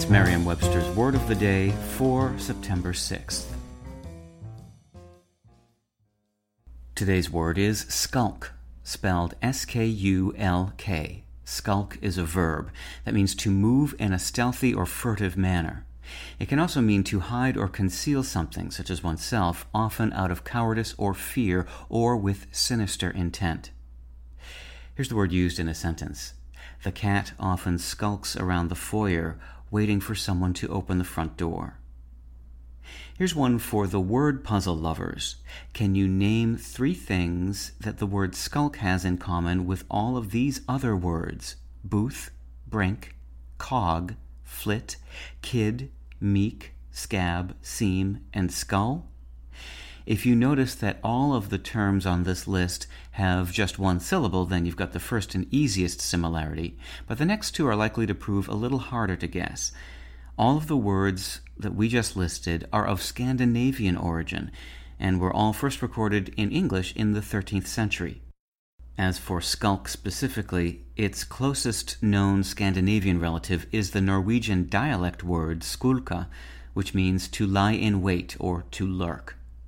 It's Merriam-Webster's Word of the Day for September 6th. Today's word is skulk, spelled S-K-U-L-K. Skulk is a verb that means to move in a stealthy or furtive manner. It can also mean to hide or conceal something, such as oneself, often out of cowardice or fear or with sinister intent. Here's the word used in a sentence. The cat often skulks around the foyer, waiting for someone to open the front door. Here's one for the word puzzle lovers. Can you name three things that the word skulk has in common with all of these other words? Booth, brink, cog, flit, kid, meek, scab, seem, and skull? If you notice that all of the terms on this list have just one syllable, then you've got the first and easiest similarity, but the next two are likely to prove a little harder to guess. All of the words that we just listed are of Scandinavian origin and were all first recorded in English in the 13th century. As for skulk specifically, its closest known Scandinavian relative is the Norwegian dialect word skulka, which means to lie in wait or to lurk.